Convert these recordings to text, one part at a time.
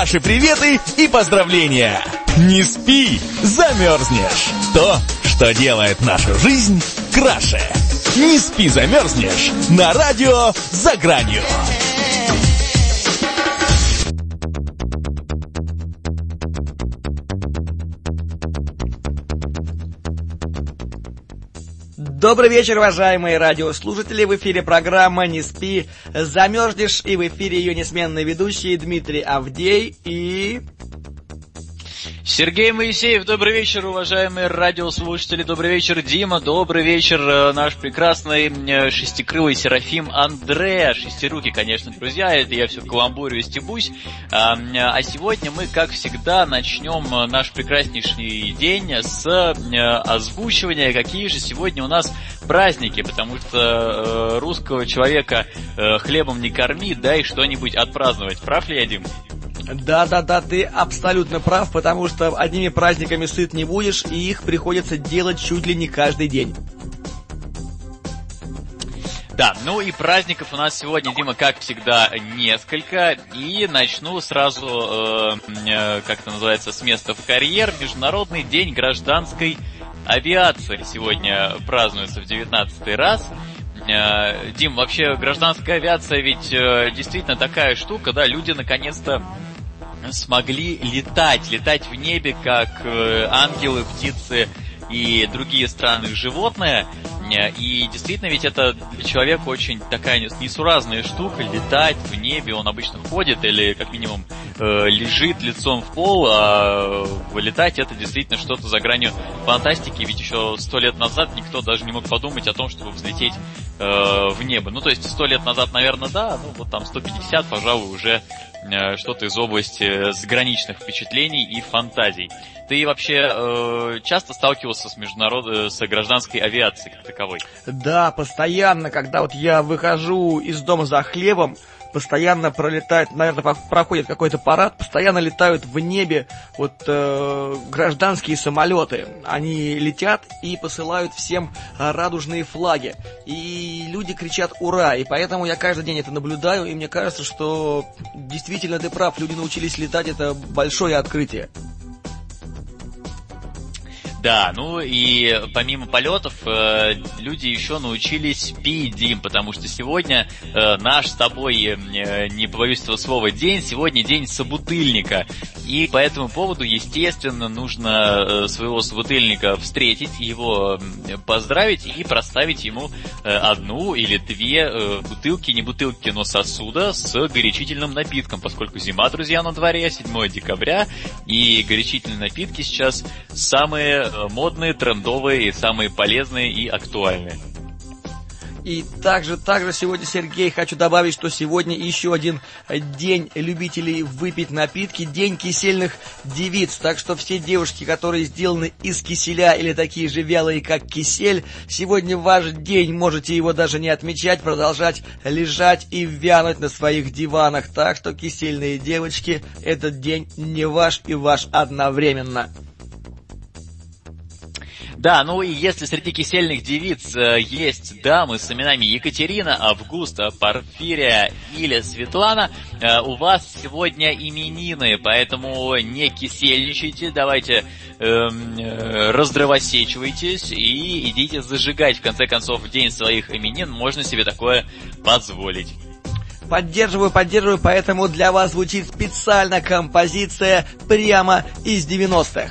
ваши приветы и поздравления. Не спи, замерзнешь. То, что делает нашу жизнь краше. Не спи, замерзнешь. На радио «За гранью». Добрый вечер, уважаемые радиослушатели. В эфире программа «Не спи, замерзнешь» и в эфире ее несменные ведущие Дмитрий Авдей и... Сергей Моисеев, добрый вечер, уважаемые радиослушатели, добрый вечер, Дима, добрый вечер, э, наш прекрасный э, шестикрылый Серафим Андреа, шестируки, конечно, друзья, это я все каламбурю и стебусь, а, а сегодня мы, как всегда, начнем наш прекраснейший день с э, озвучивания, какие же сегодня у нас праздники, потому что русского человека хлебом не корми, дай что-нибудь отпраздновать, прав ли я, Дим? Да-да-да, ты абсолютно прав, потому что одними праздниками сыт не будешь, и их приходится делать чуть ли не каждый день. Да, ну и праздников у нас сегодня, Дима, как всегда, несколько. И начну сразу, э, э, как это называется, с места в карьер. Международный день гражданской авиации сегодня празднуется в 19 раз. Э, Дим, вообще гражданская авиация ведь э, действительно такая штука, да, люди наконец-то смогли летать, летать в небе, как э, ангелы, птицы и другие странные животные. И действительно, ведь это для человека очень такая несуразная штука, летать в небе, он обычно ходит или как минимум э, лежит лицом в пол, а вылетать это действительно что-то за гранью фантастики, ведь еще сто лет назад никто даже не мог подумать о том, чтобы взлететь э, в небо. Ну, то есть сто лет назад, наверное, да, ну вот там 150, пожалуй, уже Э, что-то из области заграничных впечатлений и фантазий. Ты вообще э, часто сталкивался с международ... С гражданской авиацией как таковой? Да, постоянно, когда вот я выхожу из дома за хлебом, постоянно пролетает, наверное, проходит какой-то парад, постоянно летают в небе вот э, гражданские самолеты. Они летят и посылают всем радужные флаги. И люди кричат «Ура!» И поэтому я каждый день это наблюдаю, и мне кажется, что действительно ты прав, люди научились летать, это большое открытие. Да, ну и помимо полетов, э, люди еще научились пить, Дим, потому что сегодня э, наш с тобой, э, не побоюсь этого слова, день, сегодня день собутыльника. И по этому поводу, естественно, нужно своего собутыльника встретить, его поздравить и проставить ему одну или две бутылки, не бутылки, но сосуда с горячительным напитком, поскольку зима, друзья, на дворе, 7 декабря, и горячительные напитки сейчас самые Э, модные, трендовые самые полезные и актуальные. И также, также сегодня, Сергей, хочу добавить, что сегодня еще один день любителей выпить напитки, день кисельных девиц. Так что все девушки, которые сделаны из киселя или такие же вялые, как кисель, сегодня ваш день, можете его даже не отмечать, продолжать лежать и вянуть на своих диванах. Так что, кисельные девочки, этот день не ваш и ваш одновременно. Да, ну и если среди кисельных девиц э, есть дамы с именами Екатерина, Августа, Порфирия или Светлана, э, у вас сегодня именины, поэтому не кисельничайте, давайте эм, э, раздровосечивайтесь и идите зажигать. В конце концов, в день своих именин можно себе такое позволить. Поддерживаю, поддерживаю, поэтому для вас звучит специально композиция прямо из 90-х.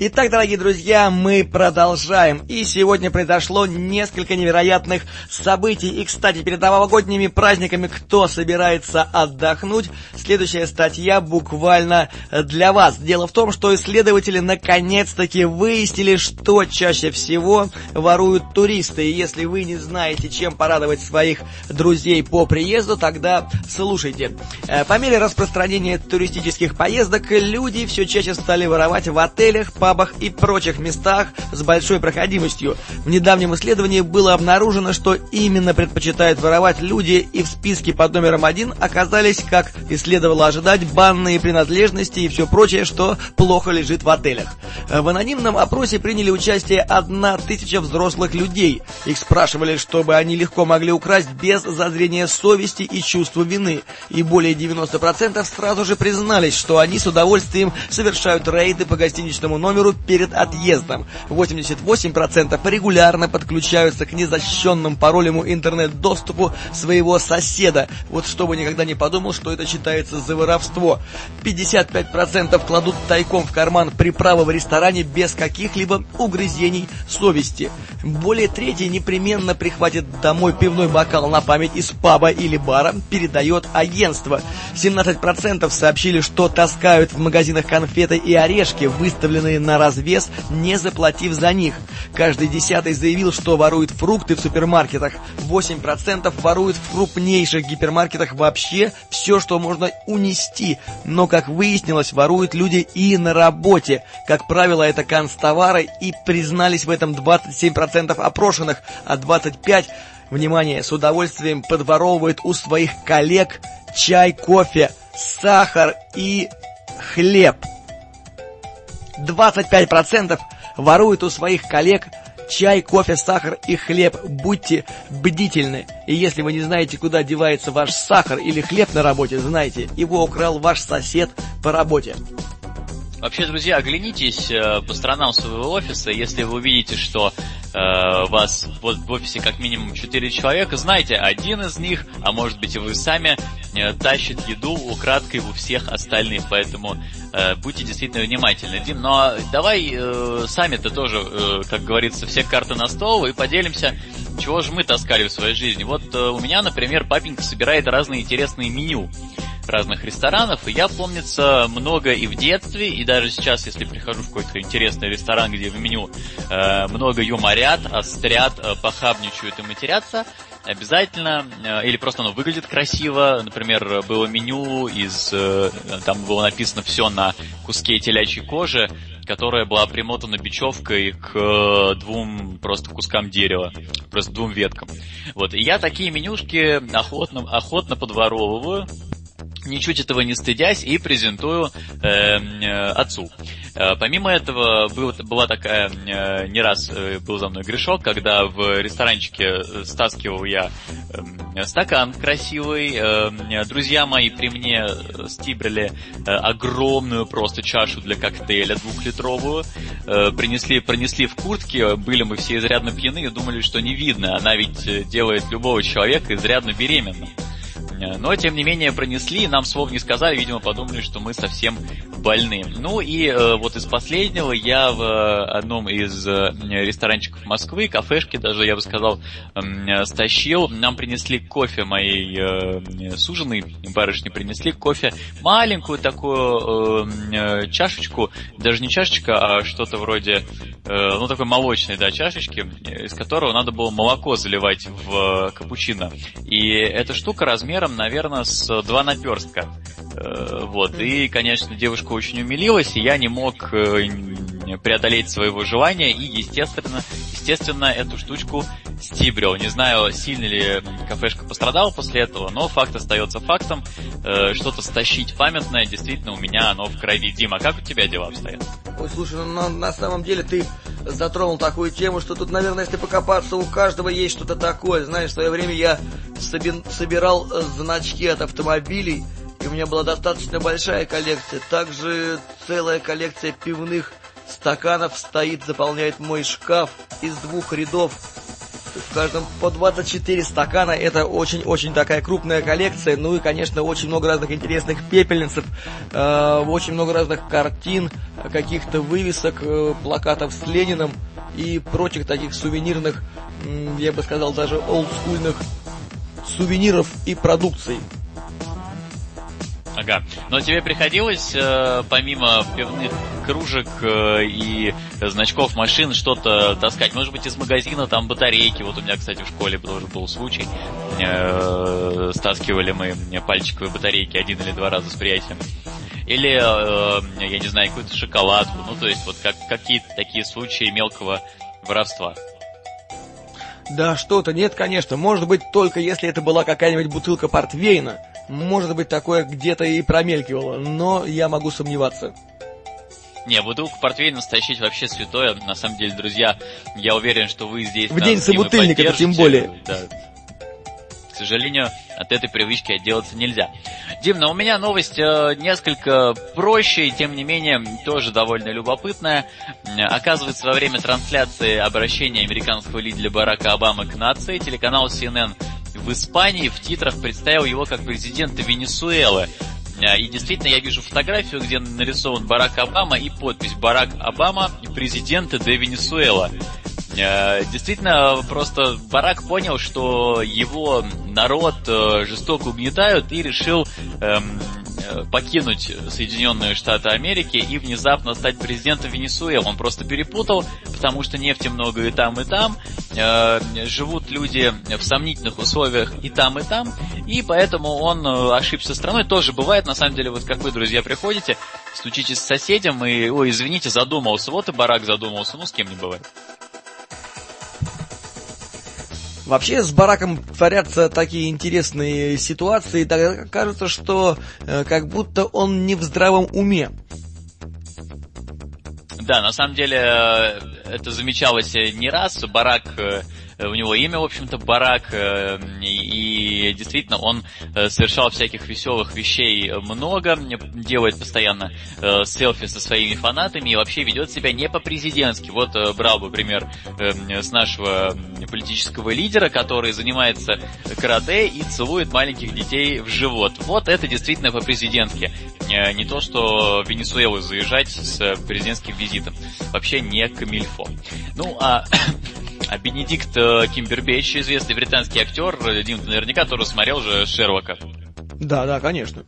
Итак, дорогие друзья, мы продолжаем. И сегодня произошло несколько невероятных событий. И, кстати, перед новогодними праздниками, кто собирается отдохнуть, следующая статья буквально для вас. Дело в том, что исследователи наконец-таки выяснили, что чаще всего воруют туристы. И если вы не знаете, чем порадовать своих друзей по приезду, тогда слушайте. Э, по мере распространения туристических поездок, люди все чаще стали воровать в отелях, по пабах и прочих местах с большой проходимостью. В недавнем исследовании было обнаружено, что именно предпочитают воровать люди, и в списке под номером один оказались, как и следовало ожидать, банные принадлежности и все прочее, что плохо лежит в отелях. В анонимном опросе приняли участие одна тысяча взрослых людей. Их спрашивали, чтобы они легко могли украсть без зазрения совести и чувства вины. И более 90% сразу же признались, что они с удовольствием совершают рейды по гостиничному номеру номеру перед отъездом. 88% регулярно подключаются к незащищенным паролему интернет-доступу своего соседа. Вот чтобы никогда не подумал, что это считается за воровство. 55% кладут тайком в карман приправы в ресторане без каких-либо угрызений совести. Более трети непременно прихватит домой пивной бокал на память из паба или бара, передает агентство. 17% сообщили, что таскают в магазинах конфеты и орешки, выставленные на развес, не заплатив за них. Каждый десятый заявил, что ворует фрукты в супермаркетах. 8% воруют в крупнейших гипермаркетах вообще все, что можно унести. Но, как выяснилось, воруют люди и на работе. Как правило, это канцтовары, и признались в этом 27% опрошенных, а 25% внимание, с удовольствием подворовывают у своих коллег чай, кофе, сахар и хлеб. 25% воруют у своих коллег чай, кофе, сахар и хлеб. Будьте бдительны. И если вы не знаете, куда девается ваш сахар или хлеб на работе, знайте, его украл ваш сосед по работе. Вообще, друзья, оглянитесь э, по сторонам своего офиса. Если вы увидите, что э, вас вот в офисе как минимум 4 человека, знайте, один из них, а может быть и вы сами, э, тащит еду украдкой у всех остальных. Поэтому э, будьте действительно внимательны. Дим, ну а давай э, сами-то тоже, э, как говорится, все карты на стол и поделимся, чего же мы таскали в своей жизни. Вот э, у меня, например, папенька собирает разные интересные меню разных ресторанов, и я, помнится, много и в детстве, и даже сейчас, если прихожу в какой-то интересный ресторан, где в меню э, много юморят, острят, э, похабничают и матерятся, обязательно, э, или просто оно выглядит красиво, например, было меню из, э, там было написано все на куске телячьей кожи, которая была примотана бечевкой к э, двум просто кускам дерева, просто двум веткам. Вот, и я такие менюшки охотно, охотно подворовываю, ничуть этого не стыдясь, и презентую э, э, отцу. Э, помимо этого, был, была такая, э, не раз э, был за мной грешок, когда в ресторанчике стаскивал я э, стакан красивый, э, друзья мои при мне стибрили э, огромную просто чашу для коктейля двухлитровую, э, принесли, принесли в куртке, были мы все изрядно пьяны и думали, что не видно, она ведь делает любого человека изрядно беременным. Но, тем не менее, пронесли, нам слов не сказали, видимо, подумали, что мы совсем больны. Ну и э, вот из последнего я в э, одном из э, ресторанчиков Москвы, кафешки даже, я бы сказал, э, стащил. Нам принесли кофе моей э, суженой, барышни принесли кофе, маленькую такую э, э, чашечку, даже не чашечка, а что-то вроде, э, ну такой молочной, да, чашечки, из которого надо было молоко заливать в э, капучино. И эта штука размером размером, наверное, с два наперстка. Э, вот. И, конечно, девушка очень умилилась, и я не мог э, преодолеть своего желания и, естественно, естественно, эту штучку стибрил. Не знаю, сильно ли кафешка пострадала после этого, но факт остается фактом. Э, что-то стащить памятное, действительно, у меня оно в крови. Дима, как у тебя дела обстоят? Ой, слушай, ну на, на самом деле ты затронул такую тему, что тут, наверное, если покопаться, у каждого есть что-то такое. Знаешь, в свое время я соби- собирал э, значки от автомобилей, и у меня была достаточно большая коллекция. Также целая коллекция пивных стаканов стоит, заполняет мой шкаф из двух рядов В каждом по 24 стакана. Это очень-очень такая крупная коллекция. Ну и, конечно, очень много разных интересных пепельниц, э, очень много разных картин, каких-то вывесок, э, плакатов с Лениным и прочих таких сувенирных, я бы сказал, даже олдскульных сувениров и продукций. Ага. Но тебе приходилось, э, помимо пивных кружек э, и значков машин, что-то таскать? Может быть, из магазина там батарейки? Вот у меня, кстати, в школе тоже был случай. Э, стаскивали мы пальчиковые батарейки один или два раза с приятелем. Или, э, я не знаю, какую-то шоколадку. Ну, то есть, вот как, какие-то такие случаи мелкого воровства. Да что-то, нет, конечно. Может быть, только если это была какая-нибудь бутылка портвейна. Может быть, такое где-то и промелькивало, но я могу сомневаться. Не, бутылку портвейна стащить вообще святое. На самом деле, друзья, я уверен, что вы здесь... В день собутыльника, тем более. Да. К сожалению, от этой привычки отделаться нельзя. Дим, но у меня новость э, несколько проще, и тем не менее тоже довольно любопытная. Оказывается, во время трансляции обращения американского лидера Барака Обамы к нации, телеканал CNN в Испании в титрах представил его как президента Венесуэлы. А, и действительно, я вижу фотографию, где нарисован Барак Обама и подпись «Барак Обама, президент де Венесуэла». А, действительно, просто Барак понял, что его народ э, жестоко угнетают и решил эм, Э, покинуть Соединенные Штаты Америки и внезапно стать президентом Венесуэлы. Он просто перепутал, потому что нефти много и там, и там. Э, живут люди в сомнительных условиях и там, и там. И поэтому он э, ошибся страной. Тоже бывает, на самом деле, вот как вы, друзья, приходите, стучитесь с соседям и, ой, извините, задумался. Вот и барак задумался. Ну, с кем не бывает. Вообще с Бараком творятся такие интересные ситуации, да, кажется, что э, как будто он не в здравом уме. Да, на самом деле э, это замечалось не раз. Барак э, у него имя, в общем-то, Барак, э, и действительно он э, совершал всяких веселых вещей много, делает постоянно э, селфи со своими фанатами и вообще ведет себя не по-президентски. Вот брал бы пример с нашего политического лидера, который занимается карате и целует маленьких детей в живот. Вот это действительно по-президентски. Не то, что в Венесуэлу заезжать с президентским визитом. Вообще не камильфо. Ну, а А Бенедикт э, Кимбербейч, известный британский актер, э, Дим, ты наверняка тоже смотрел же Шерлока. Да, да, конечно.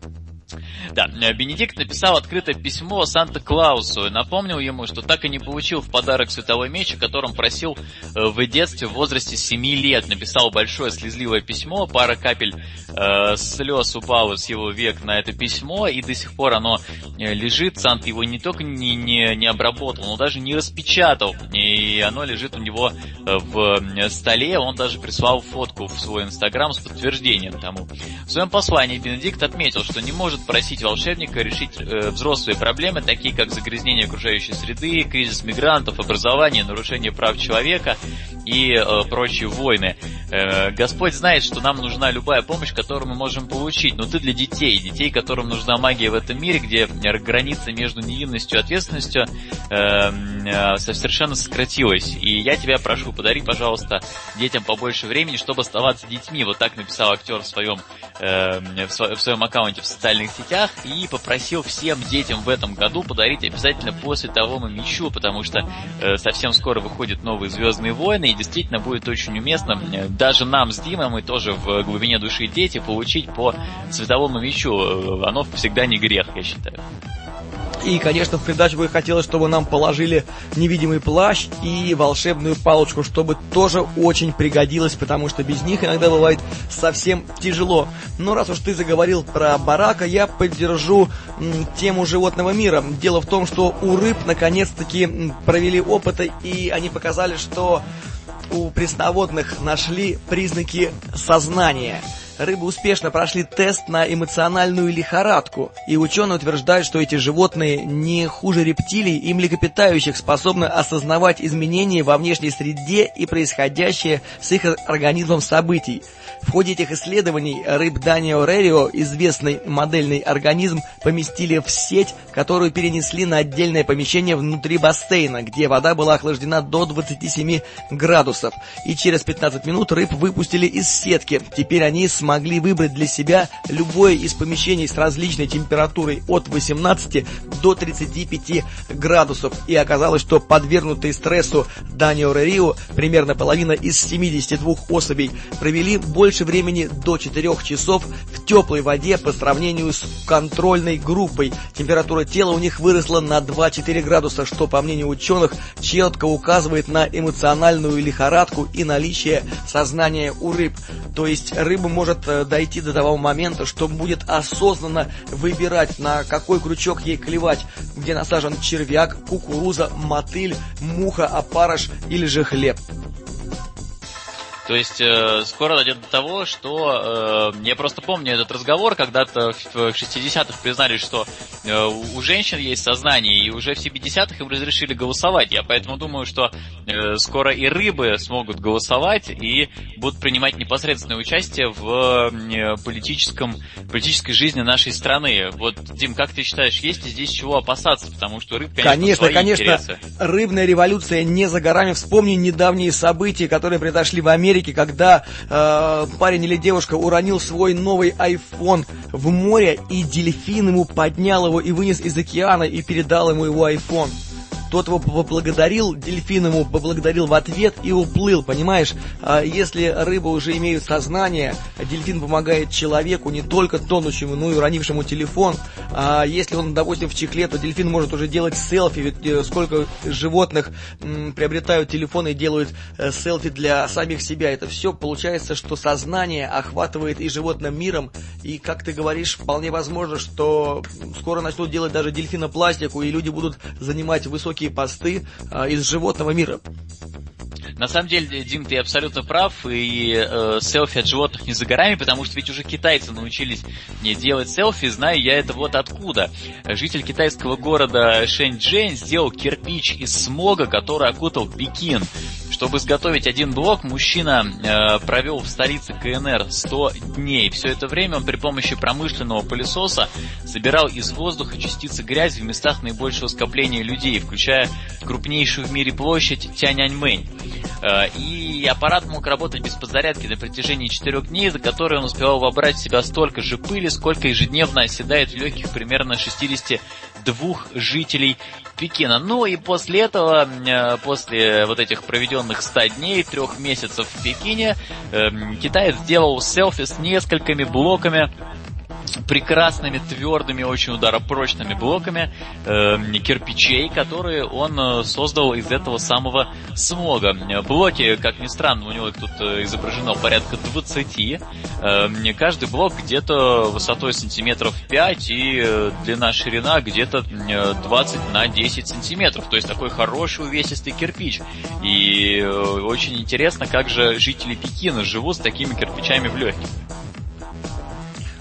Да, э, Бенедикт написал открытое письмо Санта-Клаусу и напомнил ему, что так и не получил в подарок световой меч, о котором просил э, в детстве в возрасте 7 лет. Написал большое слезливое письмо, пара капель э, слез упала с его век на это письмо, и до сих пор оно э, лежит. Санта его не только не, не, не обработал, но даже не распечатал, и оно лежит у него в столе. Он даже прислал фотку в свой инстаграм с подтверждением тому. В своем послании Бенедикт отметил, что не может просить попросить волшебника решить э, взрослые проблемы, такие как загрязнение окружающей среды, кризис мигрантов, образование, нарушение прав человека и э, прочие войны. Э, Господь знает, что нам нужна любая помощь, которую мы можем получить, но ты для детей, детей, которым нужна магия в этом мире, где граница между невинностью и ответственностью э, э, совершенно сократилась. И я тебя прошу, подари, пожалуйста, детям побольше времени, чтобы оставаться детьми. Вот так написал актер в своем, э, в своем аккаунте в социальных сетях и попросил всем детям в этом году подарить обязательно по световому мечу, потому что э, совсем скоро выходят новые Звездные войны, и действительно будет очень уместно э, даже нам с Димой, мы тоже в глубине души дети, получить по световому мечу. Э, оно всегда не грех, я считаю. И, конечно, в придачу бы хотелось, чтобы нам положили невидимый плащ и волшебную палочку, чтобы тоже очень пригодилось, потому что без них иногда бывает совсем тяжело. Но раз уж ты заговорил про барака, я поддержу м, тему животного мира. Дело в том, что у рыб наконец-таки провели опыты, и они показали, что у пресноводных нашли признаки сознания. Рыбы успешно прошли тест на эмоциональную лихорадку, и ученые утверждают, что эти животные не хуже рептилий и млекопитающих способны осознавать изменения во внешней среде и происходящее с их организмом событий. В ходе этих исследований рыб Данио Рерио, известный модельный организм, поместили в сеть, которую перенесли на отдельное помещение внутри бассейна, где вода была охлаждена до 27 градусов. И через 15 минут рыб выпустили из сетки. Теперь они смогли выбрать для себя любое из помещений с различной температурой от 18 до 35 градусов. И оказалось, что подвергнутые стрессу Данио Рерио, примерно половина из 72 особей, провели больше больше времени до 4 часов в теплой воде по сравнению с контрольной группой. Температура тела у них выросла на 2-4 градуса, что, по мнению ученых, четко указывает на эмоциональную лихорадку и наличие сознания у рыб. То есть рыба может э, дойти до того момента, что будет осознанно выбирать, на какой крючок ей клевать, где насажен червяк, кукуруза, мотыль, муха, опарыш или же хлеб. То есть э, скоро дойдет до того, что э, я просто помню этот разговор, когда-то в, в 60-х признали, что э, у женщин есть сознание, и уже в 70-х им разрешили голосовать. Я поэтому думаю, что э, скоро и рыбы смогут голосовать и будут принимать непосредственное участие в э, политическом, политической жизни нашей страны. Вот, Дим, как ты считаешь, есть ли здесь чего опасаться? Потому что рыб, конечно, Конечно, свои конечно, интересы. рыбная революция не за горами. Вспомни недавние события, которые произошли в Америке, когда э, парень или девушка уронил свой новый iPhone в море, и дельфин ему поднял его и вынес из океана и передал ему его iPhone. Тот его поблагодарил, дельфин ему поблагодарил в ответ и уплыл, понимаешь? А если рыбы уже имеют сознание, дельфин помогает человеку, не только тонущему, но и уронившему телефон. А если он, допустим, в чехле, то дельфин может уже делать селфи, ведь э, сколько животных приобретают телефоны и делают э, селфи для самих себя. Это все получается, что сознание охватывает и животным миром, и, как ты говоришь, вполне возможно, что скоро начнут делать даже дельфинопластику, и люди будут занимать высокие посты а, из животного мира. На самом деле, Дим, ты абсолютно прав, и э, селфи от животных не за горами, потому что ведь уже китайцы научились не делать селфи, знаю я это вот откуда. Житель китайского города Шэньчжэнь сделал кирпич из смога, который окутал Пекин. Чтобы изготовить один блок, мужчина э, провел в столице КНР 100 дней. Все это время он при помощи промышленного пылесоса собирал из воздуха частицы грязи в местах наибольшего скопления людей, включая крупнейшую в мире площадь Тяньаньмэнь. Э, и аппарат мог работать без подзарядки на протяжении 4 дней, за которые он успевал вобрать в себя столько же пыли, сколько ежедневно оседает в легких примерно 62 жителей Пекина. Ну и после этого, э, после вот этих проведенных 100 дней, трех месяцев в Пекине, эм, китаец сделал селфи с несколькими блоками прекрасными, твердыми, очень ударопрочными блоками э, кирпичей, которые он э, создал из этого самого смога. Блоки, как ни странно, у него их тут э, изображено порядка 20. Э, каждый блок где-то высотой сантиметров 5 и э, длина-ширина где-то 20 на 10 сантиметров. То есть такой хороший увесистый кирпич. И очень интересно, как же жители Пекина живут с такими кирпичами в легких.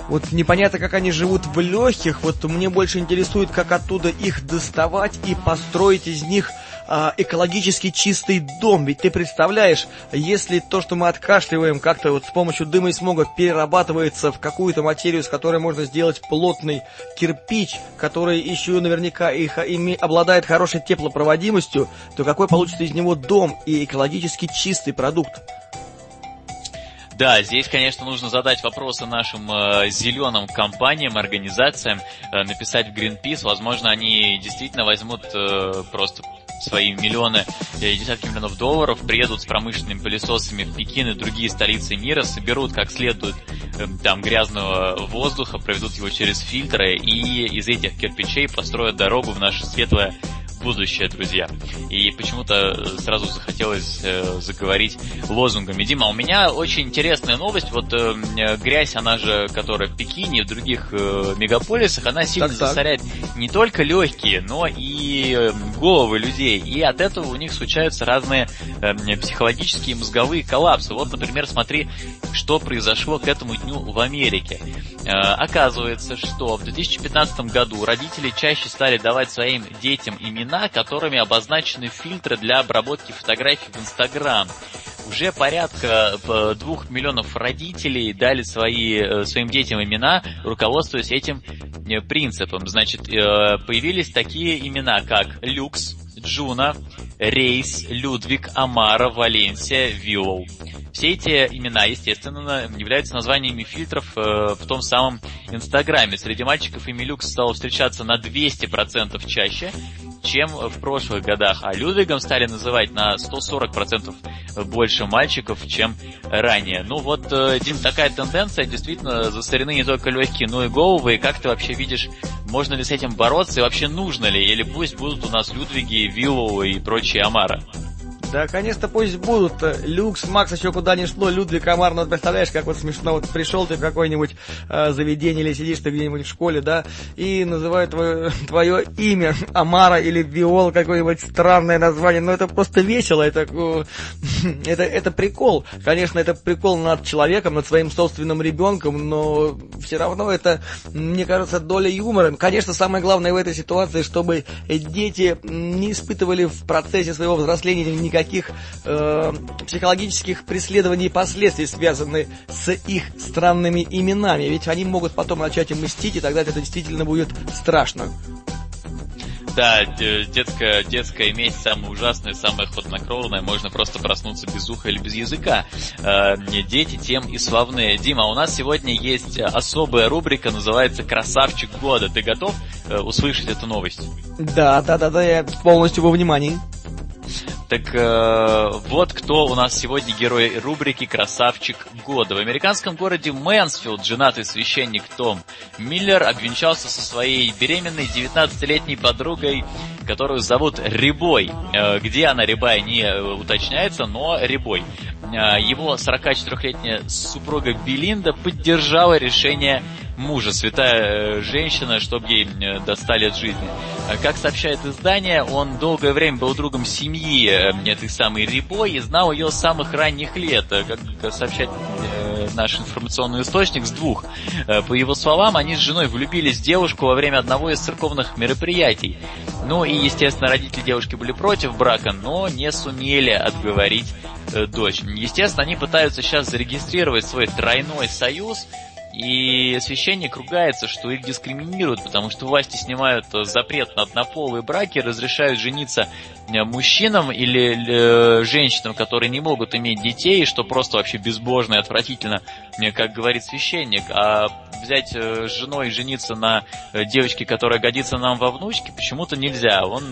Вот непонятно, как они живут в легких, вот мне больше интересует, как оттуда их доставать и построить из них а, экологически чистый дом. Ведь ты представляешь, если то, что мы откашливаем как-то вот с помощью дыма и смога перерабатывается в какую-то материю, с которой можно сделать плотный кирпич, который еще наверняка и, и обладает хорошей теплопроводимостью, то какой получится из него дом и экологически чистый продукт? Да, здесь, конечно, нужно задать вопросы нашим э, зеленым компаниям, организациям, э, написать в Greenpeace. Возможно, они действительно возьмут э, просто свои миллионы, э, десятки миллионов долларов, приедут с промышленными пылесосами в Пекин и другие столицы мира, соберут как следует э, там грязного воздуха, проведут его через фильтры и из этих кирпичей построят дорогу в наше светлое будущее, друзья. И почему-то э, сразу захотелось э, заговорить лозунгами. Дима, у меня очень интересная новость. Вот э, грязь, она же, которая в Пекине и в других э, мегаполисах, она сильно так, засоряет не только легкие, но и э, головы людей, и от этого у них случаются разные э, психологические мозговые коллапсы. Вот, например, смотри, что произошло к этому дню в Америке. Э, оказывается, что в 2015 году родители чаще стали давать своим детям имена, которыми обозначены фильтры для обработки фотографий в Инстаграм уже порядка э, двух миллионов родителей дали свои, э, своим детям имена, руководствуясь этим э, принципом. Значит, появились такие имена, как Люкс, Джуна, Рейс, Людвиг, Амара, Валенсия, Виллоу. Все эти имена, естественно, являются названиями фильтров в том самом Инстаграме. Среди мальчиков имя Люкс стало встречаться на 200% чаще, чем в прошлых годах, а Людвигом стали называть на 140% больше мальчиков, чем ранее. Ну вот, э, Дим, такая тенденция, действительно, застарены не только легкие, но и головы, и как ты вообще видишь, можно ли с этим бороться, и вообще нужно ли, или пусть будут у нас Людвиги, Виллоу и прочие Амара? Да, конечно, пусть будут. Люкс, Макс, еще куда ни шло, Людвиг, Амар, ну, представляешь, как вот смешно, вот пришел ты в какое-нибудь э, заведение или сидишь ты где-нибудь в школе, да, и называют твое, твое имя, Амара или Виол, какое-нибудь странное название, но ну, это просто весело, это, э, это, это прикол. Конечно, это прикол над человеком, над своим собственным ребенком, но все равно это, мне кажется, доля юмора. Конечно, самое главное в этой ситуации, чтобы дети не испытывали в процессе своего взросления никаких никаких э, психологических преследований и последствий, связанных с их странными именами. Ведь они могут потом начать им мстить, и тогда это действительно будет страшно. Да, детская, детская месть самая ужасная, самая хладнокровная, можно просто проснуться без уха или без языка. Э, дети тем и славные. Дима, у нас сегодня есть особая рубрика, называется «Красавчик года». Ты готов э, услышать эту новость? Да, да, да, да, я полностью во внимании. Так э, вот кто у нас сегодня герой рубрики «Красавчик года». В американском городе Мэнсфилд женатый священник Том Миллер обвенчался со своей беременной 19-летней подругой, которую зовут Рибой. Э, где она, Рибая, не уточняется, но Рибой. Э, его 44-летняя супруга Белинда поддержала решение мужа, святая э, женщина, чтобы ей э, достали от жизни. А как сообщает издание, он долгое время был другом семьи э, этой самой Рибой и знал ее с самых ранних лет. Как сообщает наш информационный источник, с двух. По его словам, они с женой влюбились в девушку во время одного из церковных мероприятий. Ну и, естественно, родители девушки были против брака, но не сумели отговорить дочь. Естественно, они пытаются сейчас зарегистрировать свой тройной союз, и священник ругается, что их дискриминируют, потому что власти снимают э, запрет на однополые браки, разрешают жениться мужчинам или э, женщинам, которые не могут иметь детей, что просто вообще безбожно и отвратительно, как говорит священник. А взять с женой и жениться на девочке, которая годится нам во внучке, почему-то нельзя. Он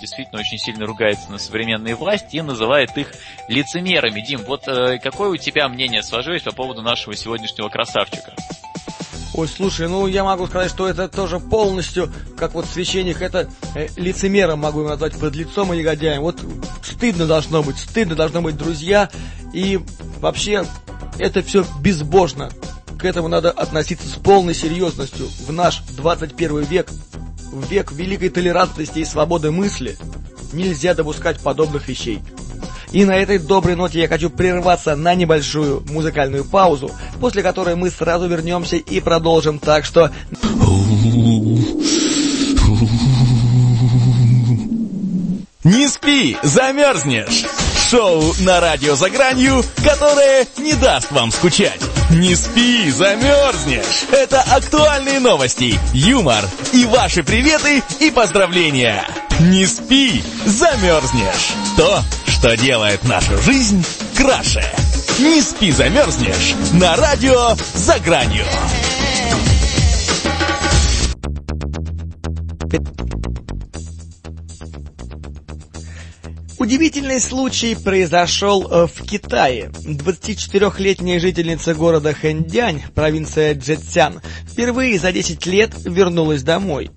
действительно очень сильно ругается на современные власти и называет их лицемерами. Дим, вот какое у тебя мнение сложилось по поводу нашего сегодняшнего красавчика? Ой, слушай, ну я могу сказать, что это тоже полностью, как вот священник, это э, лицемером могу его назвать, под лицом и негодяем. Вот стыдно должно быть, стыдно должно быть, друзья. И вообще, это все безбожно. К этому надо относиться с полной серьезностью. В наш 21 век, в век великой толерантности и свободы мысли, нельзя допускать подобных вещей. И на этой доброй ноте я хочу прерваться на небольшую музыкальную паузу, после которой мы сразу вернемся и продолжим, так что... Не спи, замерзнешь! Шоу на радио «За гранью», которое не даст вам скучать. Не спи, замерзнешь! Это актуальные новости, юмор и ваши приветы и поздравления. Не спи, замерзнешь! То, что делает нашу жизнь краше. Не спи, замерзнешь на радио «За гранью». Удивительный случай произошел э, в Китае. 24-летняя жительница города Хэндянь, провинция Джетсян, впервые за 10 лет вернулась домой.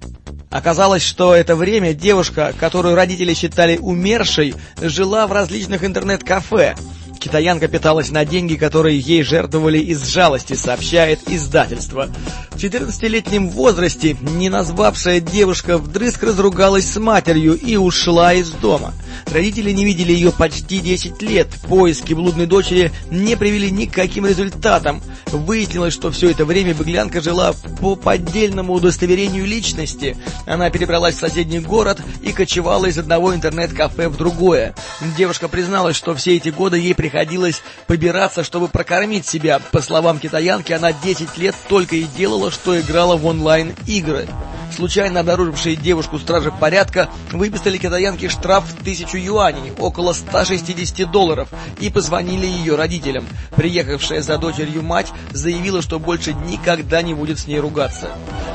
Оказалось, что это время девушка, которую родители считали умершей, жила в различных интернет-кафе. Китаянка питалась на деньги, которые ей жертвовали из жалости, сообщает издательство. В 14-летнем возрасте не назвавшая девушка вдрызг разругалась с матерью и ушла из дома. Родители не видели ее почти 10 лет. Поиски блудной дочери не привели ни к каким результатам. Выяснилось, что все это время беглянка жила по поддельному удостоверению личности. Она перебралась в соседний город и кочевала из одного интернет-кафе в другое. Девушка призналась, что все эти годы ей приходилось побираться, чтобы прокормить себя. По словам китаянки, она 10 лет только и делала что играла в онлайн-игры. Случайно обнаружившие девушку стражи порядка выписали китаянке штраф в тысячу юаней, около 160 долларов, и позвонили ее родителям. Приехавшая за дочерью мать заявила, что больше никогда не будет с ней ругаться.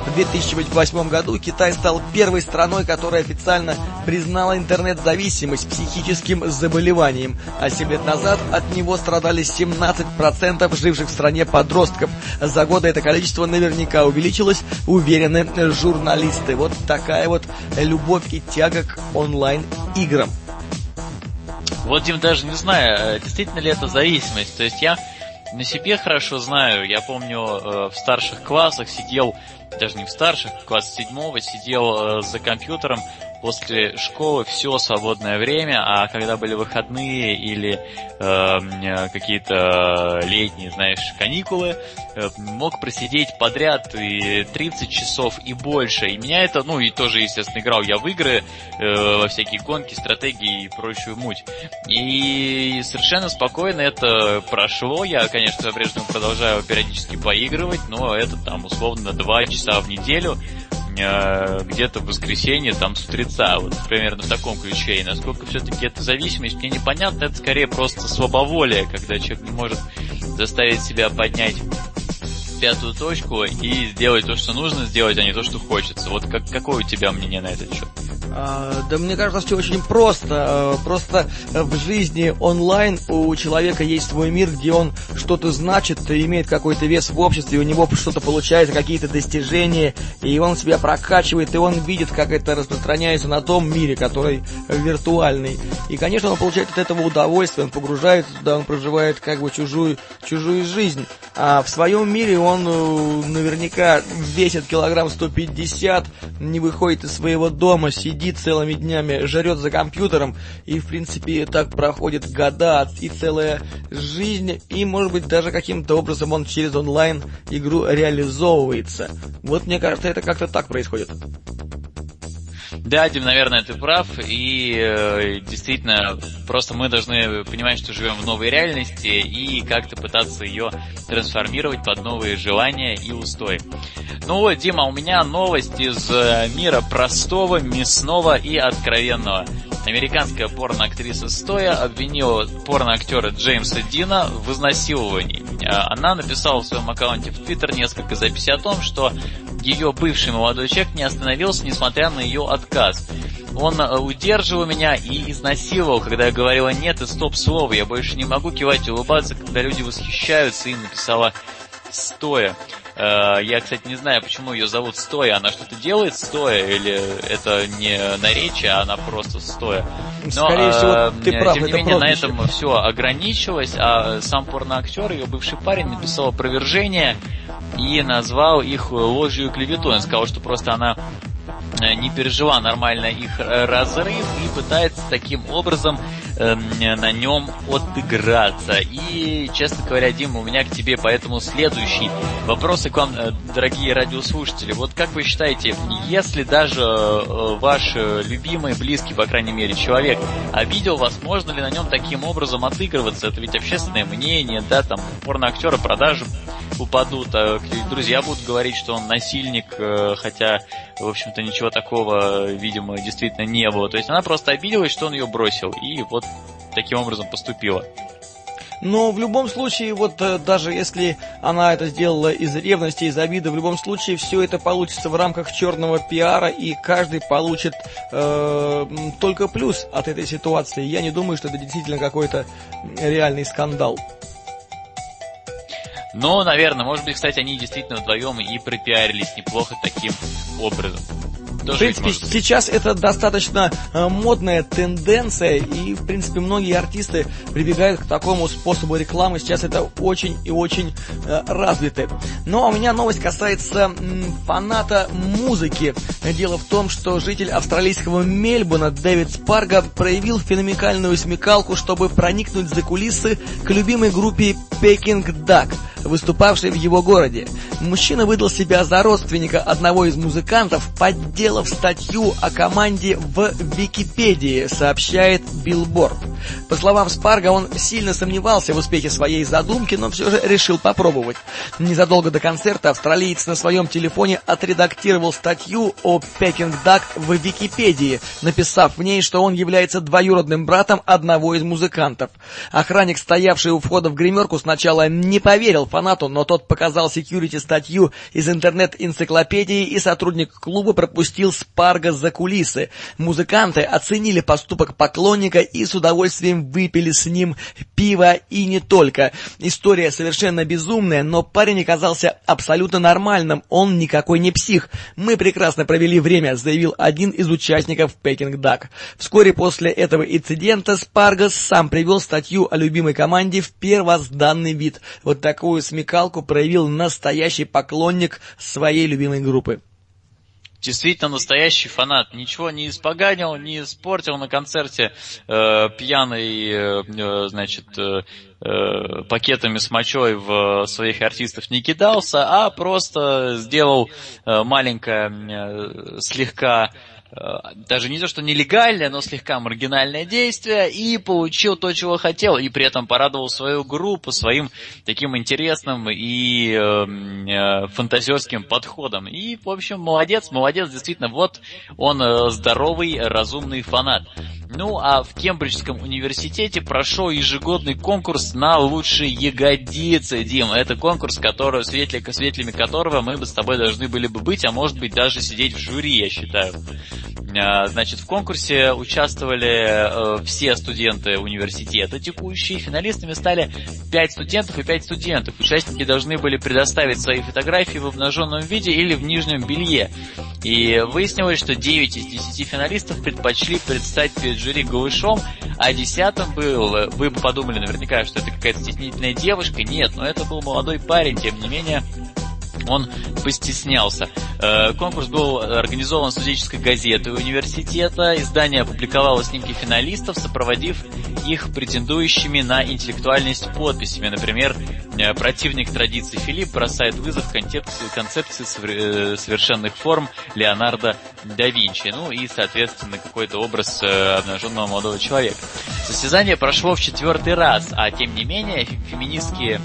В 2008 году Китай стал первой страной, которая официально признала интернет-зависимость психическим заболеванием, а 7 лет назад от него страдали 17% живших в стране подростков. За годы это количество наверняка увеличилось, уверены журналисты. Вот такая вот любовь и тяга к онлайн-играм. Вот, Дим, даже не знаю, э, действительно ли это зависимость. То есть я на себе хорошо знаю, я помню, э, в старших классах сидел даже не в старших, класс седьмого, сидел э, за компьютером после школы все свободное время, а когда были выходные или э, какие-то летние, знаешь, каникулы, э, мог просидеть подряд и 30 часов и больше. И меня это, ну и тоже, естественно, играл я в игры, э, во всякие гонки, стратегии и прочую муть. И совершенно спокойно это прошло. Я, конечно, по-прежнему продолжаю периодически поигрывать, но это там условно 2 часа в неделю где-то в воскресенье, там, с утреца, вот примерно в таком ключе. И насколько все-таки это зависимость, мне непонятно, это скорее просто слабоволие, когда человек не может заставить себя поднять пятую точку и сделать то, что нужно сделать, а не то, что хочется. Вот как, какое у тебя мнение на этот счет? А, да мне кажется, все очень просто. А, просто в жизни онлайн у человека есть свой мир, где он что-то значит, имеет какой-то вес в обществе, у него что-то получается, какие-то достижения, и он себя прокачивает, и он видит, как это распространяется на том мире, который виртуальный. И, конечно, он получает от этого удовольствие, он погружается туда, он проживает как бы чужую, чужую жизнь. А в своем мире он э, наверняка весит килограмм 150, не выходит из своего дома, сидит целыми днями, жрет за компьютером, и, в принципе, так проходит года и целая жизнь, и, может быть, даже каким-то образом он через онлайн игру реализовывается. Вот, мне кажется, это как-то так происходит. Да, Дим, наверное, ты прав. И э, действительно, просто мы должны понимать, что живем в новой реальности и как-то пытаться ее трансформировать под новые желания и устои. Ну вот, Дима, у меня новость из э, мира простого, мясного и откровенного. Американская порноактриса Стоя обвинила порноактера Джеймса Дина в изнасиловании. А, она написала в своем аккаунте в Твиттер несколько записей о том, что ее бывший молодой человек не остановился, несмотря на ее отказ. Он э, удерживал меня и изнасиловал, когда я говорила нет и стоп слово. Я больше не могу кивать и улыбаться, когда люди восхищаются, и написала стоя. Э, я, кстати, не знаю, почему ее зовут стоя. Она что-то делает стоя, или это не наречие, а она просто стоя. Но, Скорее всего, э, ты прав, тем не менее, на этом все ограничилось, а сам порноактер, ее бывший парень, написал опровержение и назвал их ложью и клеветой. Он сказал, что просто она Э, не пережила нормально их э, разрыв и пытается таким образом э, на нем отыграться. И, честно говоря, Дима, у меня к тебе поэтому следующий вопрос к вам, э, дорогие радиослушатели. Вот как вы считаете, если даже э, ваш любимый, близкий, по крайней мере, человек обидел вас, можно ли на нем таким образом отыгрываться? Это ведь общественное мнение, да, там порноактера продажи упадут, а друзья будут говорить, что он насильник, э, хотя, в общем-то, ничего такого, видимо, действительно не было. То есть она просто обиделась, что он ее бросил, и вот таким образом поступила. Но в любом случае, вот э, даже если она это сделала из ревности, из обиды, в любом случае все это получится в рамках черного пиара, и каждый получит э, только плюс от этой ситуации. Я не думаю, что это действительно какой-то реальный скандал. Но, наверное, может быть, кстати, они действительно вдвоем и пропиарились неплохо таким образом. В принципе, сейчас это достаточно э, модная тенденция, и, в принципе, многие артисты прибегают к такому способу рекламы. Сейчас это очень и очень э, развито. Ну, а у меня новость касается м, фаната музыки. Дело в том, что житель австралийского Мельбурна Дэвид Спарга проявил феноменальную смекалку, чтобы проникнуть за кулисы к любимой группе Peking Duk – выступавший в его городе. Мужчина выдал себя за родственника одного из музыкантов, подделав статью о команде в Википедии, сообщает Билборд. По словам Спарга, он сильно сомневался в успехе своей задумки, но все же решил попробовать. Незадолго до концерта австралиец на своем телефоне отредактировал статью о Пекинг Дак в Википедии, написав в ней, что он является двоюродным братом одного из музыкантов. Охранник, стоявший у входа в гримерку, сначала не поверил фанату, но тот показал секьюрити статью из интернет-энциклопедии, и сотрудник клуба пропустил Спарга за кулисы. Музыканты оценили поступок поклонника и с удовольствием выпили с ним пиво и не только. История совершенно безумная, но парень оказался абсолютно нормальным, он никакой не псих. Мы прекрасно провели время, заявил один из участников Пекинг Дак. Вскоре после этого инцидента Спаргас сам привел статью о любимой команде в первозданный вид. Вот такую смекалку проявил настоящий поклонник своей любимой группы. Действительно настоящий фанат. Ничего не испоганил, не испортил на концерте э, пьяный, э, э значит, э, э, пакетами с мочой в своих артистов не кидался, а просто сделал э, маленькое, слегка даже не то, что нелегальное, но слегка маргинальное действие, и получил то, чего хотел, и при этом порадовал свою группу своим таким интересным и э, э, фантазерским подходом. И, в общем, молодец, молодец, действительно, вот он э, здоровый, разумный фанат. Ну, а в Кембриджском университете прошел ежегодный конкурс на лучшие ягодицы, Дим. Это конкурс, который, светли, светлями которого мы бы с тобой должны были бы быть, а может быть даже сидеть в жюри, я считаю. А, значит, в конкурсе участвовали э, все студенты университета текущие. Финалистами стали 5 студентов и 5 студентов. Участники должны были предоставить свои фотографии в обнаженном виде или в нижнем белье. И выяснилось, что 9 из 10 финалистов предпочли предстать перед жюри голышом, а десятым был, вы бы подумали наверняка, что это какая-то стеснительная девушка. Нет, но это был молодой парень, тем не менее, он постеснялся. Э, конкурс был организован студенческой газетой университета. Издание опубликовало снимки финалистов, сопроводив их претендующими на интеллектуальность подписями. Например, противник традиции Филипп бросает вызов концепции, концепции э, совершенных форм Леонардо да Винчи. Ну и, соответственно, какой-то образ обнаженного молодого человека. Состязание прошло в четвертый раз, а тем не менее феминистские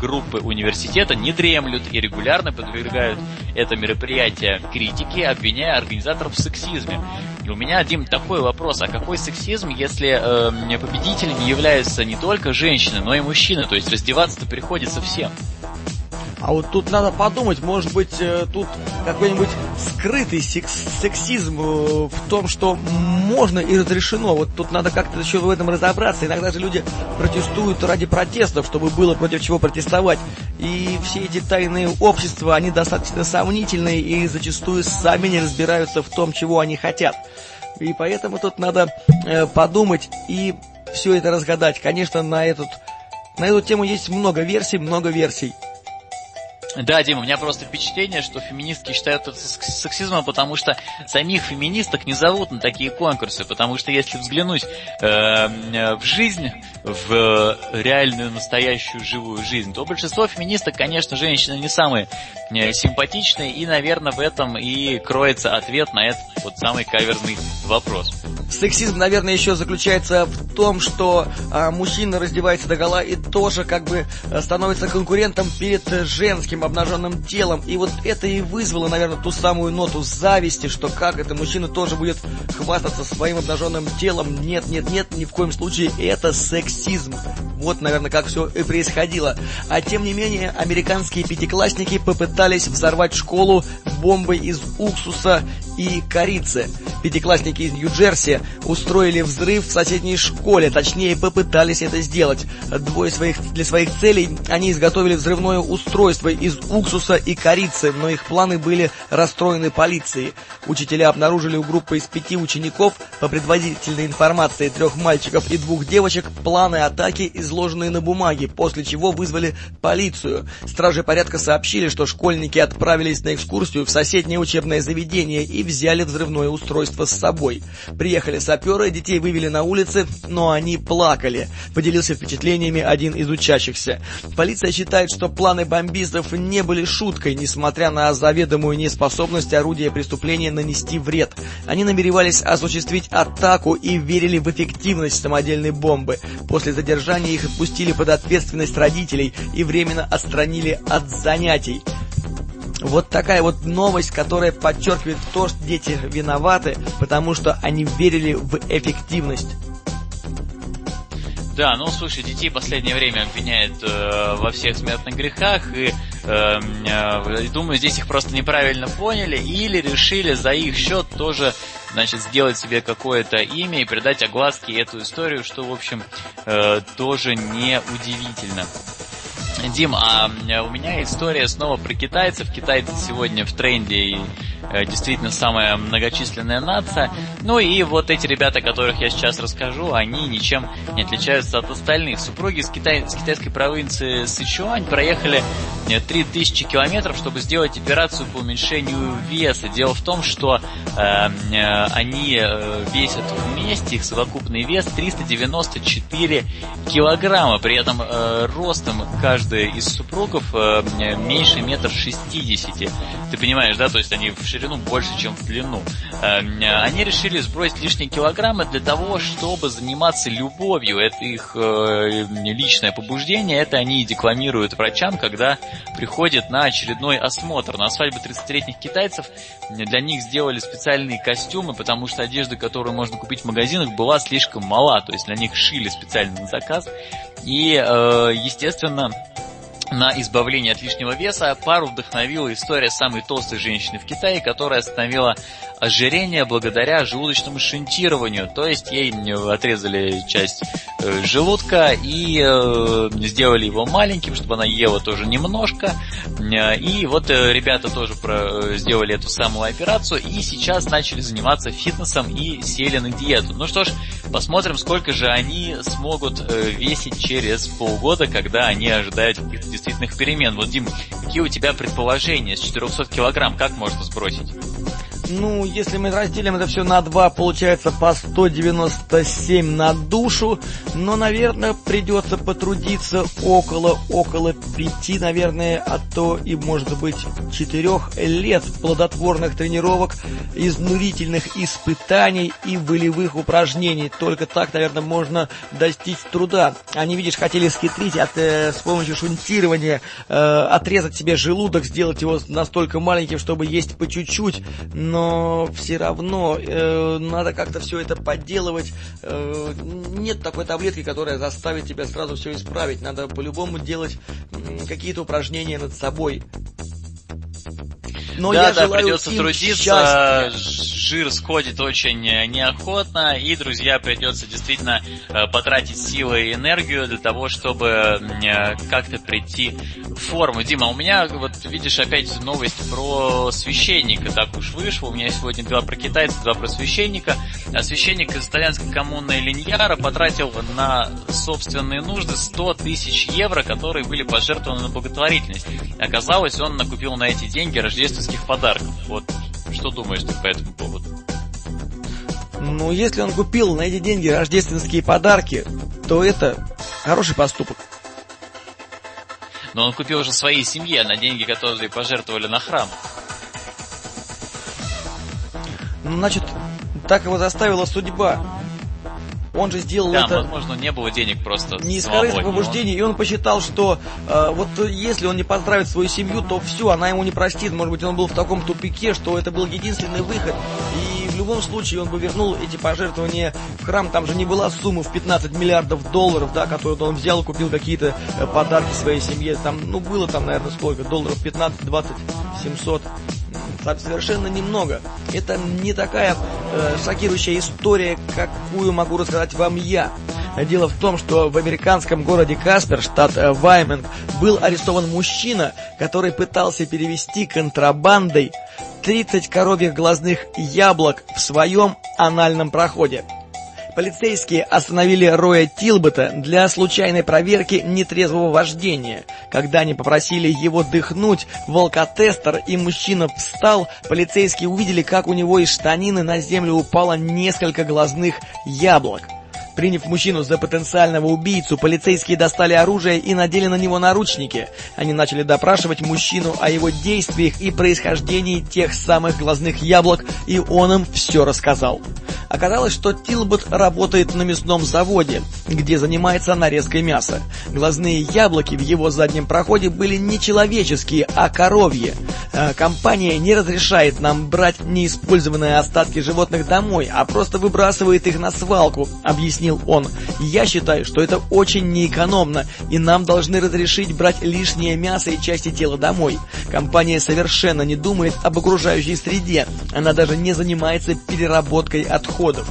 группы университета не дремлют и регулярно подвергают это мероприятие критике, обвиняя организаторов в сексизме. И у меня, Дим, такой вопрос. А какой сексизм, если э, победителями являются не только женщины, но и мужчины? То есть раздеваться-то приходится всем. А вот тут надо подумать, может быть, э, тут какой-нибудь скрытый секс сексизм э, в том, что можно и разрешено. Вот тут надо как-то еще в этом разобраться. Иногда же люди протестуют ради протестов, чтобы было против чего протестовать. И все эти тайные общества, они достаточно сомнительные и зачастую сами не разбираются в том, чего они хотят. И поэтому тут надо э, подумать и все это разгадать. Конечно, на, этот, на эту тему есть много версий, много версий. Да, Дима, у меня просто впечатление, что феминистки считают это сексизмом, потому что самих феминисток не зовут на такие конкурсы, потому что если взглянуть э, в жизнь, в реальную, настоящую, живую жизнь, то большинство феминисток, конечно, женщины не самые э, симпатичные, и, наверное, в этом и кроется ответ на этот вот самый каверзный вопрос. Сексизм, наверное, еще заключается в том, что а, мужчина раздевается до гола и тоже как бы э, становится конкурентом перед женским своим обнаженным телом. И вот это и вызвало, наверное, ту самую ноту зависти, что как это мужчина тоже будет хвастаться своим обнаженным телом. Нет, нет, нет, ни в коем случае это сексизм. Вот, наверное, как все и происходило. А тем не менее, американские пятиклассники попытались взорвать школу бомбой из уксуса и корицы. Пятиклассники из Нью-Джерси устроили взрыв в соседней школе, точнее попытались это сделать. Двое своих, для своих целей они изготовили взрывное устройство из уксуса и корицы, но их планы были расстроены полицией. Учителя обнаружили у группы из пяти учеников, по предварительной информации трех мальчиков и двух девочек, планы атаки, изложенные на бумаге, после чего вызвали полицию. Стражи порядка сообщили, что школьники отправились на экскурсию в соседнее учебное заведение и взяли взрывное устройство с собой. Приехали саперы, детей вывели на улицы, но они плакали, поделился впечатлениями один из учащихся. Полиция считает, что планы бомбистов не были шуткой, несмотря на заведомую неспособность орудия преступления нанести вред. Они намеревались осуществить атаку и верили в эффективность самодельной бомбы. После задержания их отпустили под ответственность родителей и временно отстранили от занятий. Вот такая вот новость, которая подчеркивает то, что дети виноваты, потому что они верили в эффективность. Да, ну слушай, детей в последнее время обвиняют э, во всех смертных грехах, и э, э, думаю, здесь их просто неправильно поняли или решили за их счет тоже, значит, сделать себе какое-то имя и придать огласке эту историю, что, в общем, э, тоже не удивительно. Дим, а у меня история снова про китайцев. Китайцы сегодня в тренде и э, действительно самая многочисленная нация. Ну и вот эти ребята, о которых я сейчас расскажу, они ничем не отличаются от остальных. Супруги с, Китай, с китайской провинции Сычуань проехали 3000 километров, чтобы сделать операцию по уменьшению веса. Дело в том, что э, э, они э, весят вместе, их совокупный вес 394 килограмма. При этом э, ростом каждый из супругов э, меньше метр шестидесяти. Ты понимаешь, да? То есть они в ширину больше, чем в длину. Э, они решили сбросить лишние килограммы для того, чтобы заниматься любовью. Это их э, личное побуждение. Это они декламируют врачам, когда приходят на очередной осмотр. На свадьбу 30-летних китайцев для них сделали специальные костюмы, потому что одежда, которую можно купить в магазинах, была слишком мала. То есть для них шили специальный заказ. И, естественно, на избавление от лишнего веса пару вдохновила история самой толстой женщины в Китае, которая остановила ожирение благодаря желудочному шунтированию. То есть ей отрезали часть э, желудка и э, сделали его маленьким, чтобы она ела тоже немножко. И вот э, ребята тоже сделали эту самую операцию и сейчас начали заниматься фитнесом и сели на диету. Ну что ж, посмотрим, сколько же они смогут весить через полгода, когда они ожидают каких-то действительных перемен. Вот, Дим, какие у тебя предположения? С 400 килограмм как можно сбросить? Ну, если мы разделим это все на два, получается по 197 на душу. Но, наверное, придется потрудиться около, около пяти, наверное, а то и, может быть, четырех лет плодотворных тренировок, изнурительных испытаний и волевых упражнений. Только так, наверное, можно достичь труда. Они, видишь, хотели схитрить от, э, с помощью шунтирования, э, отрезать себе желудок, сделать его настолько маленьким, чтобы есть по чуть-чуть, но все равно э, надо как-то все это подделывать. Э, нет такой таблетки, которая заставит тебя сразу все исправить. Надо по-любому делать э, какие-то упражнения над собой. Но да, я да, придется трудиться, счастья. жир сходит очень э, неохотно, и, друзья, придется действительно э, потратить силы и энергию для того, чтобы э, как-то прийти в форму. Дима, у меня, вот видишь, опять новость про священника, так уж вышло, у меня сегодня два про китайца, два про священника. А священник из итальянской коммуны Линьяра потратил на собственные нужды 100 тысяч евро, которые были пожертвованы на благотворительность. Оказалось, он накупил на эти деньги рождественские рождественских подарков. Вот что думаешь ты по этому поводу? Ну, если он купил на эти деньги рождественские подарки, то это хороший поступок. Но он купил уже своей семье на деньги, которые пожертвовали на храм. Ну, значит, так его заставила судьба. Он же сделал да, это... возможно, не было денег просто. Не из корыстных побуждений, и он посчитал, что э, вот если он не поздравит свою семью, то все, она ему не простит. Может быть, он был в таком тупике, что это был единственный выход. И в любом случае он бы вернул эти пожертвования в храм. Там же не была сумма в 15 миллиардов долларов, да, которую он взял купил какие-то э, подарки своей семье. Там, ну, было там, наверное, сколько? Долларов 15, 20, 700 совершенно немного. Это не такая э, шокирующая история, какую могу рассказать вам я. Дело в том, что в американском городе Каспер, штат э, Вайменг, был арестован мужчина, который пытался перевести контрабандой 30 коровьих глазных яблок в своем анальном проходе. Полицейские остановили Роя Тилбота для случайной проверки нетрезвого вождения. Когда они попросили его дыхнуть в алкотестер и мужчина встал, полицейские увидели, как у него из штанины на землю упало несколько глазных яблок. Приняв мужчину за потенциального убийцу, полицейские достали оружие и надели на него наручники. Они начали допрашивать мужчину о его действиях и происхождении тех самых глазных яблок, и он им все рассказал. Оказалось, что Тилбот работает на мясном заводе, где занимается нарезкой мяса. Глазные яблоки в его заднем проходе были не человеческие, а коровьи. Э, компания не разрешает нам брать неиспользованные остатки животных домой, а просто выбрасывает их на свалку, объяснил он. Я считаю, что это очень неэкономно, и нам должны разрешить брать лишнее мясо и части тела домой. Компания совершенно не думает об окружающей среде. Она даже не занимается переработкой отходов.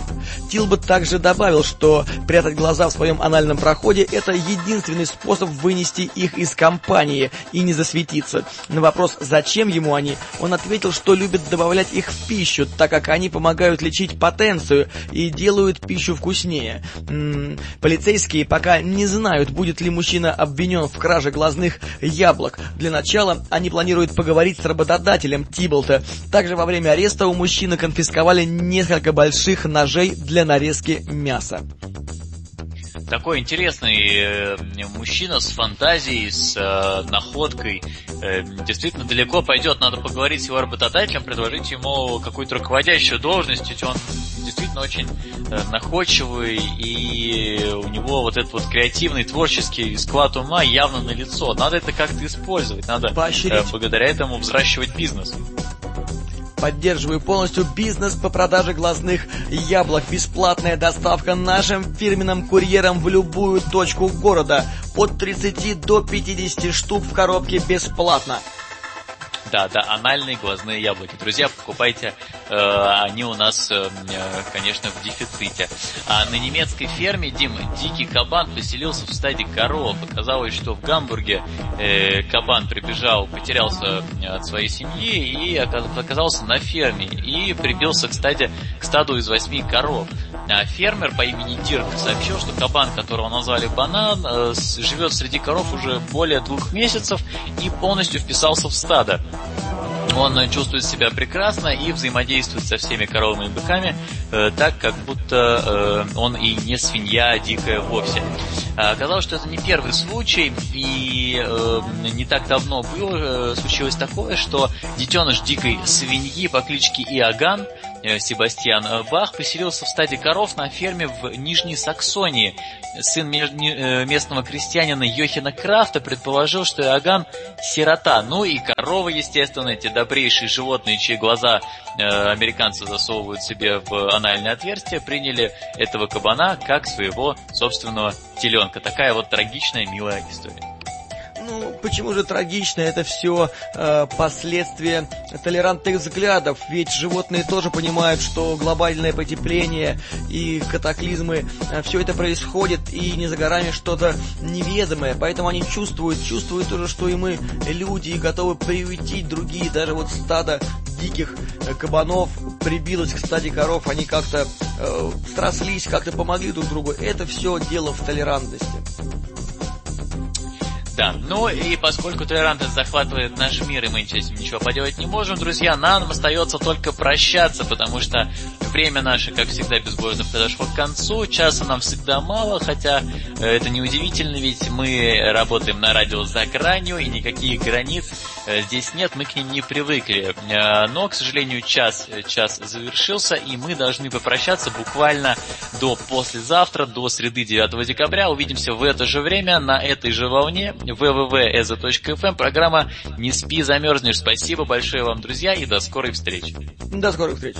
Тилбот также добавил, что прятать глаза в своем анальном проходе – это единственный способ вынести их из компании и не засветиться. На вопрос, зачем ему они, он ответил, что любит добавлять их в пищу, так как они помогают лечить потенцию и делают пищу вкуснее. М -м, полицейские пока не знают, будет ли мужчина обвинен в краже глазных яблок. Для начала они планируют поговорить с работодателем Тиболта. Также во время ареста у мужчины конфисковали несколько больших ножей для нарезки мяса. Такой интересный э, мужчина с фантазией, с э, находкой. Э, действительно далеко пойдет. Надо поговорить с его работодателем, предложить ему какую-то руководящую должность. Ведь он действительно очень находчивый, и у него вот этот вот креативный, творческий склад ума явно на лицо. Надо это как-то использовать. Надо э, благодаря этому взращивать бизнес. Поддерживаю полностью бизнес по продаже глазных яблок. Бесплатная доставка нашим фирменным курьером в любую точку города. От 30 до 50 штук в коробке бесплатно. Да, да, анальные глазные яблоки. Друзья, покупайте, э, они у нас, э, э, конечно, в дефиците. А на немецкой ферме, Дима, дикий кабан поселился в стаде коров. Оказалось, что в Гамбурге э, кабан прибежал, потерялся от своей семьи и оказался на ферме. И прибился, кстати, к стаду из восьми коров. А фермер по имени Дирк сообщил, что кабан, которого назвали Банан, э, живет среди коров уже более двух месяцев и полностью вписался в стадо. Он чувствует себя прекрасно и взаимодействует со всеми коровами и быками э, так, как будто э, он и не свинья дикая вовсе. А оказалось, что это не первый случай, и э, не так давно было, э, случилось такое, что детеныш дикой свиньи по кличке Иоганн Э, Себастьян э, Бах поселился в стаде коров на ферме в Нижней Саксонии. Сын э, местного крестьянина Йохина Крафта предположил, что Иоганн – сирота. Ну и коровы, естественно, эти добрейшие животные, чьи глаза американцы засовывают себе в анальное отверстие, приняли этого кабана как своего собственного теленка. Такая вот трагичная, милая история. Почему же трагично? Это все э, последствия толерантных взглядов. Ведь животные тоже понимают, что глобальное потепление и катаклизмы, э, все это происходит, и не за горами что-то неведомое. Поэтому они чувствуют, чувствуют тоже, что и мы люди, и готовы приютить другие. Даже вот стадо диких э, кабанов прибилось к стаде коров, они как-то э, срослись, как-то помогли друг другу. Это все дело в толерантности. Да, ну и поскольку толерантность захватывает наш мир, и мы с этим ничего поделать не можем, друзья, нам остается только прощаться, потому что время наше, как всегда, безбожно подошло к концу, часа нам всегда мало, хотя э, это не удивительно, ведь мы работаем на радио за гранью, и никаких границ э, здесь нет, мы к ним не привыкли. Э, но, к сожалению, час, час завершился, и мы должны попрощаться буквально до послезавтра, до среды 9 декабря. Увидимся в это же время, на этой же волне www.eza.fm. Программа «Не спи, замерзнешь». Спасибо большое вам, друзья, и до скорой встречи. До скорых встреч.